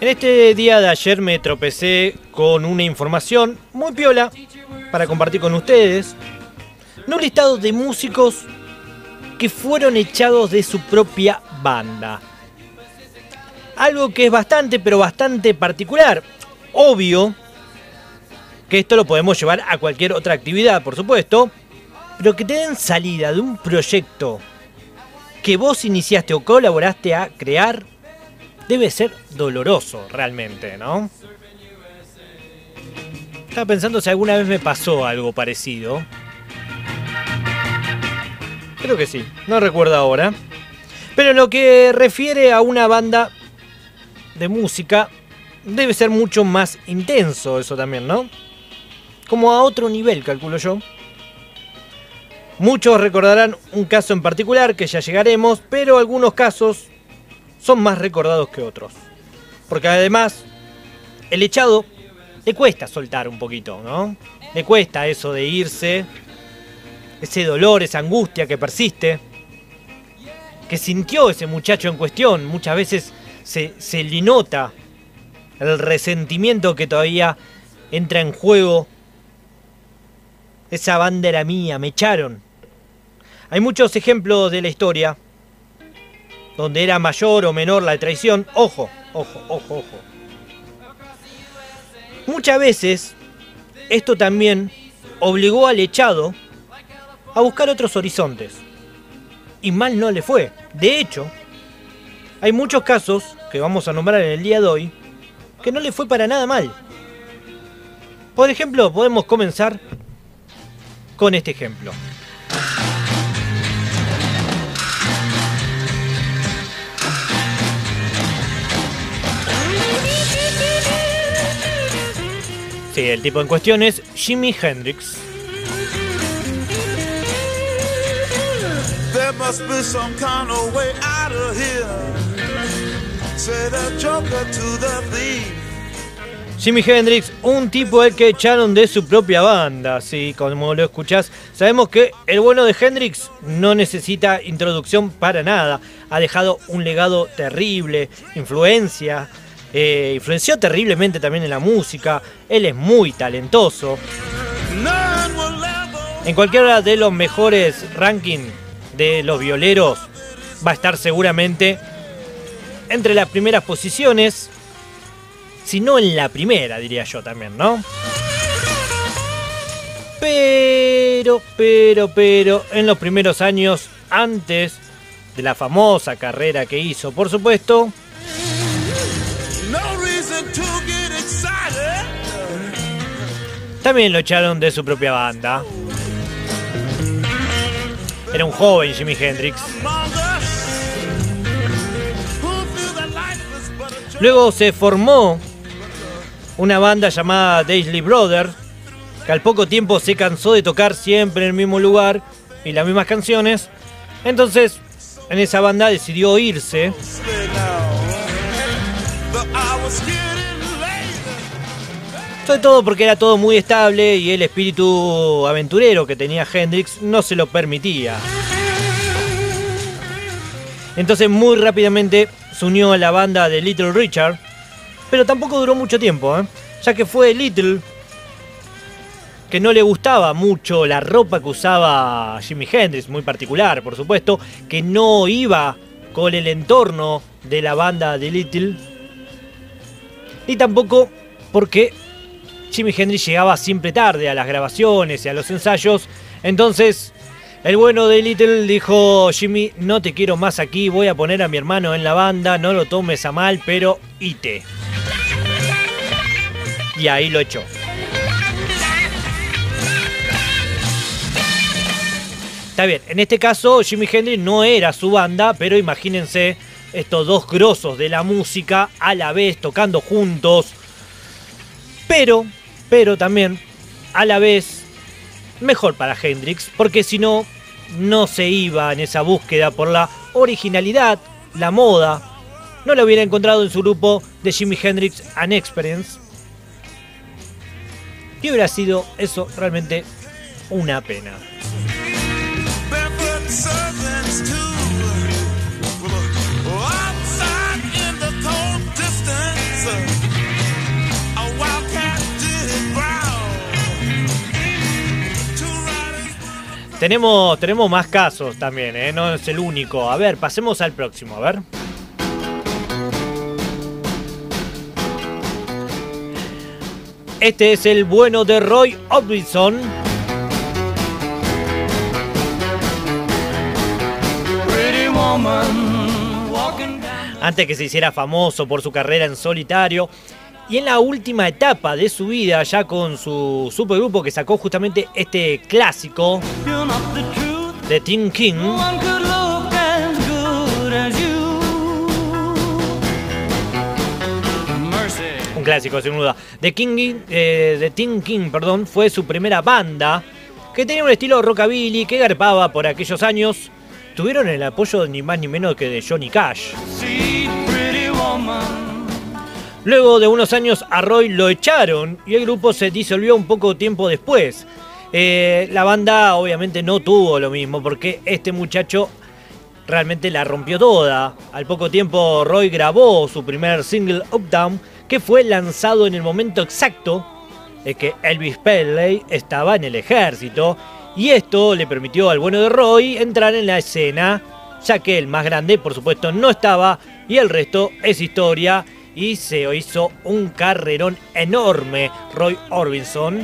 En este día de ayer me tropecé con una información muy piola para compartir con ustedes. Un listado de músicos que fueron echados de su propia banda. Algo que es bastante, pero bastante particular. Obvio que esto lo podemos llevar a cualquier otra actividad, por supuesto. Pero que te den salida de un proyecto que vos iniciaste o colaboraste a crear debe ser doloroso realmente, ¿no? Estaba pensando si alguna vez me pasó algo parecido. Creo que sí, no recuerdo ahora. Pero en lo que refiere a una banda de música, debe ser mucho más intenso eso también, ¿no? Como a otro nivel, calculo yo. Muchos recordarán un caso en particular que ya llegaremos, pero algunos casos son más recordados que otros. Porque además, el echado le cuesta soltar un poquito, ¿no? Le cuesta eso de irse, ese dolor, esa angustia que persiste, que sintió ese muchacho en cuestión. Muchas veces se, se le nota el resentimiento que todavía entra en juego. Esa banda era mía, me echaron. Hay muchos ejemplos de la historia donde era mayor o menor la traición. Ojo, ojo, ojo, ojo. Muchas veces esto también obligó al echado a buscar otros horizontes. Y mal no le fue. De hecho, hay muchos casos que vamos a nombrar en el día de hoy que no le fue para nada mal. Por ejemplo, podemos comenzar con este ejemplo. Sí, el tipo en cuestión es Jimi Hendrix. There must be some kind of way out of here. Say the joker to the thief. Jimi Hendrix, un tipo al que echaron de su propia banda, sí, como lo escuchás. Sabemos que el bueno de Hendrix no necesita introducción para nada. Ha dejado un legado terrible, influencia, eh, influenció terriblemente también en la música. Él es muy talentoso. En cualquiera de los mejores rankings de los violeros va a estar seguramente entre las primeras posiciones, si no en la primera, diría yo también, ¿no? Pero, pero, pero, en los primeros años, antes de la famosa carrera que hizo, por supuesto, también lo echaron de su propia banda. Era un joven Jimi Hendrix. Luego se formó una banda llamada Daisley Brothers, que al poco tiempo se cansó de tocar siempre en el mismo lugar y las mismas canciones. Entonces, en esa banda decidió irse. Sobre todo porque era todo muy estable y el espíritu aventurero que tenía Hendrix no se lo permitía. Entonces muy rápidamente se unió a la banda de Little Richard, pero tampoco duró mucho tiempo, ¿eh? ya que fue Little que no le gustaba mucho la ropa que usaba Jimi Hendrix, muy particular, por supuesto, que no iba con el entorno de la banda de Little, y tampoco porque Jimi Hendrix llegaba siempre tarde a las grabaciones y a los ensayos. Entonces, el bueno de Little dijo, Jimmy, no te quiero más aquí, voy a poner a mi hermano en la banda, no lo tomes a mal, pero ite. Y ahí lo echó. Está bien, en este caso Jimi Hendrix no era su banda, pero imagínense estos dos grosos de la música a la vez tocando juntos. Pero, pero también a la vez mejor para Hendrix, porque si no, no se iba en esa búsqueda por la originalidad, la moda. No lo hubiera encontrado en su grupo de Jimi Hendrix An Experience. Y hubiera sido eso realmente una pena. Tenemos, tenemos más casos también, ¿eh? no es el único. A ver, pasemos al próximo, a ver. Este es el bueno de Roy Orbison. Antes que se hiciera famoso por su carrera en solitario, y en la última etapa de su vida, ya con su supergrupo que sacó justamente este clásico de Tim King. Un clásico, sin duda. The King, eh, de Tim King, perdón, fue su primera banda que tenía un estilo rockabilly que garpaba por aquellos años. Tuvieron el apoyo ni más ni menos que de Johnny Cash. Luego de unos años a Roy lo echaron y el grupo se disolvió un poco tiempo después. Eh, la banda obviamente no tuvo lo mismo porque este muchacho realmente la rompió toda. Al poco tiempo Roy grabó su primer single Up Down que fue lanzado en el momento exacto de que Elvis Presley estaba en el ejército y esto le permitió al bueno de Roy entrar en la escena ya que el más grande por supuesto no estaba y el resto es historia y se hizo un carrerón enorme Roy Orbison.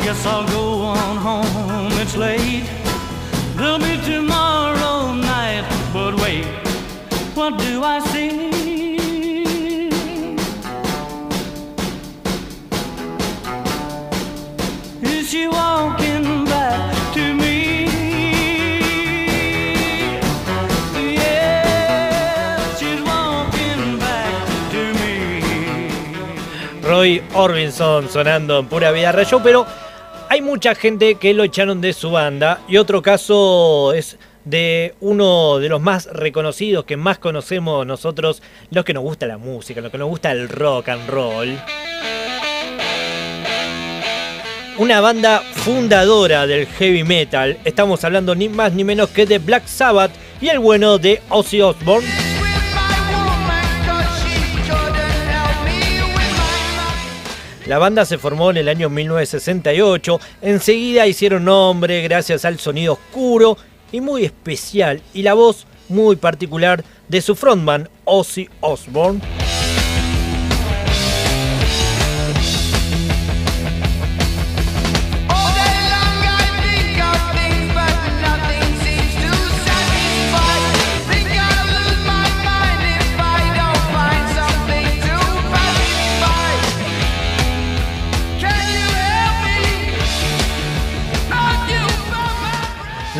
Guess I'll go on home, it's late. There'll be tomorrow night, but wait, what do I see? Is she walking back to me? Yeah, she's walking back to me. Roy Orbison sonando en pura vida rayo, pero hay mucha gente que lo echaron de su banda y otro caso es de uno de los más reconocidos que más conocemos nosotros, los que nos gusta la música, los que nos gusta el rock and roll. Una banda fundadora del heavy metal, estamos hablando ni más ni menos que de Black Sabbath y el bueno de Ozzy Osbourne. La banda se formó en el año 1968, enseguida hicieron nombre gracias al sonido oscuro y muy especial y la voz muy particular de su frontman Ozzy Osbourne.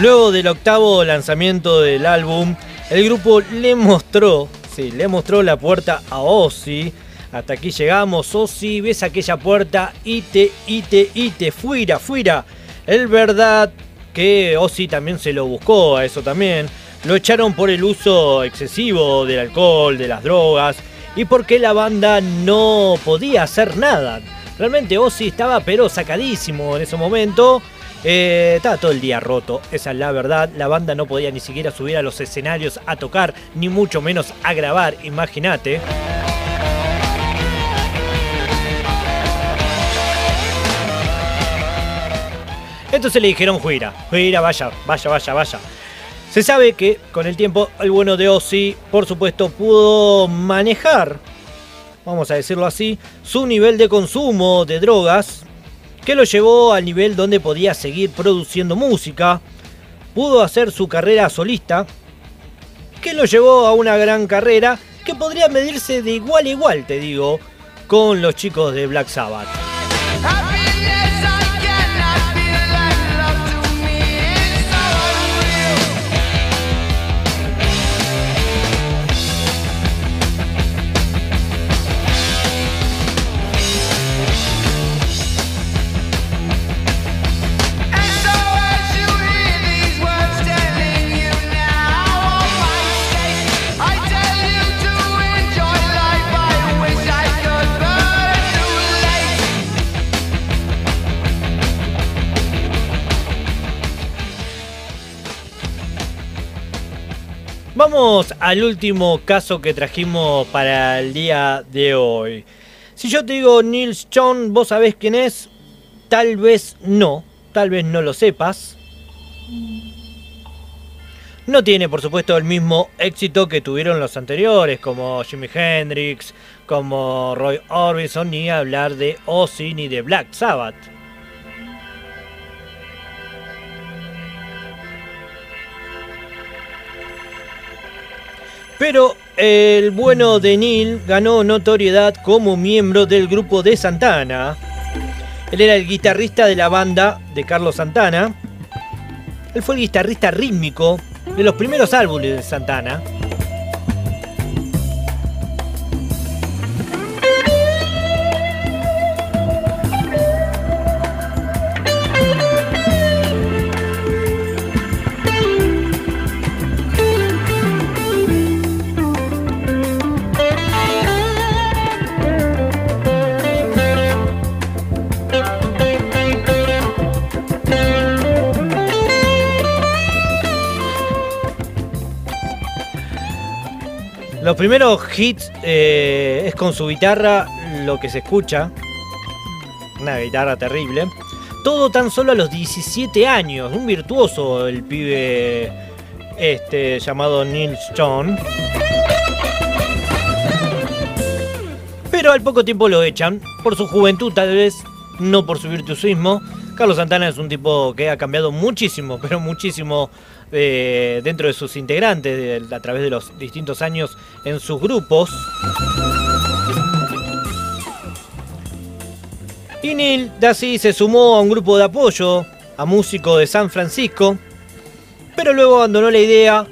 Luego del octavo lanzamiento del álbum, el grupo le mostró, sí, le mostró la puerta a Ozzy. Hasta aquí llegamos, Ozzy, ves aquella puerta, ite, ite, ite, fuera, fuera. Es verdad que Ozzy también se lo buscó a eso también. Lo echaron por el uso excesivo del alcohol, de las drogas y porque la banda no podía hacer nada. Realmente Ozzy estaba pero sacadísimo en ese momento. Eh, estaba todo el día roto, esa es la verdad. La banda no podía ni siquiera subir a los escenarios a tocar, ni mucho menos a grabar, imagínate. Entonces le dijeron, fuera, fuera, vaya, vaya, vaya, vaya. Se sabe que con el tiempo el bueno de Ozzy, por supuesto, pudo manejar, vamos a decirlo así, su nivel de consumo de drogas, que lo llevó al nivel donde podía seguir produciendo música, pudo hacer su carrera solista, que lo llevó a una gran carrera que podría medirse de igual a igual, te digo, con los chicos de Black Sabbath. Vamos al último caso que trajimos para el día de hoy. Si yo te digo Nils John, ¿vos sabés quién es? Tal vez no, tal vez no lo sepas. No tiene, por supuesto, el mismo éxito que tuvieron los anteriores, como Jimi Hendrix, como Roy Orbison, ni hablar de Ozzy ni de Black Sabbath. Pero el bueno de Neil ganó notoriedad como miembro del grupo de Santana. Él era el guitarrista de la banda de Carlos Santana. Él fue el guitarrista rítmico de los primeros álbumes de Santana. Primeros hits eh, es con su guitarra lo que se escucha. Una guitarra terrible. Todo tan solo a los 17 años. Un virtuoso el pibe este, llamado Neil John. Pero al poco tiempo lo echan. Por su juventud tal vez. No por su virtuosismo. Carlos Santana es un tipo que ha cambiado muchísimo, pero muchísimo eh, dentro de sus integrantes a través de los distintos años en sus grupos. Y Neil Dassi se sumó a un grupo de apoyo a músico de San Francisco, pero luego abandonó la idea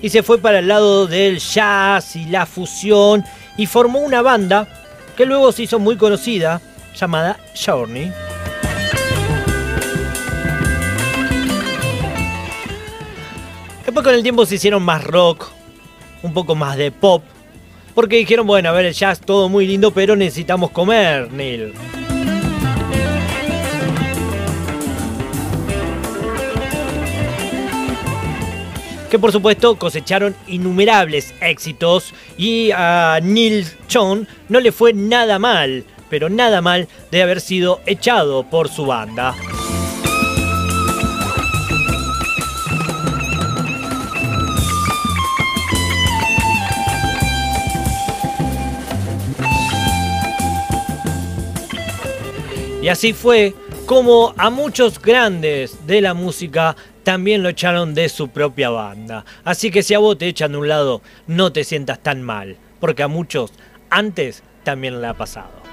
y se fue para el lado del jazz y la fusión y formó una banda que luego se hizo muy conocida llamada Journey. Después con el tiempo se hicieron más rock, un poco más de pop, porque dijeron, bueno, a ver, el jazz todo muy lindo, pero necesitamos comer, Neil. que por supuesto cosecharon innumerables éxitos y a Neil John no le fue nada mal, pero nada mal de haber sido echado por su banda. Y así fue como a muchos grandes de la música también lo echaron de su propia banda. Así que si a vos te echan de un lado, no te sientas tan mal, porque a muchos antes también le ha pasado.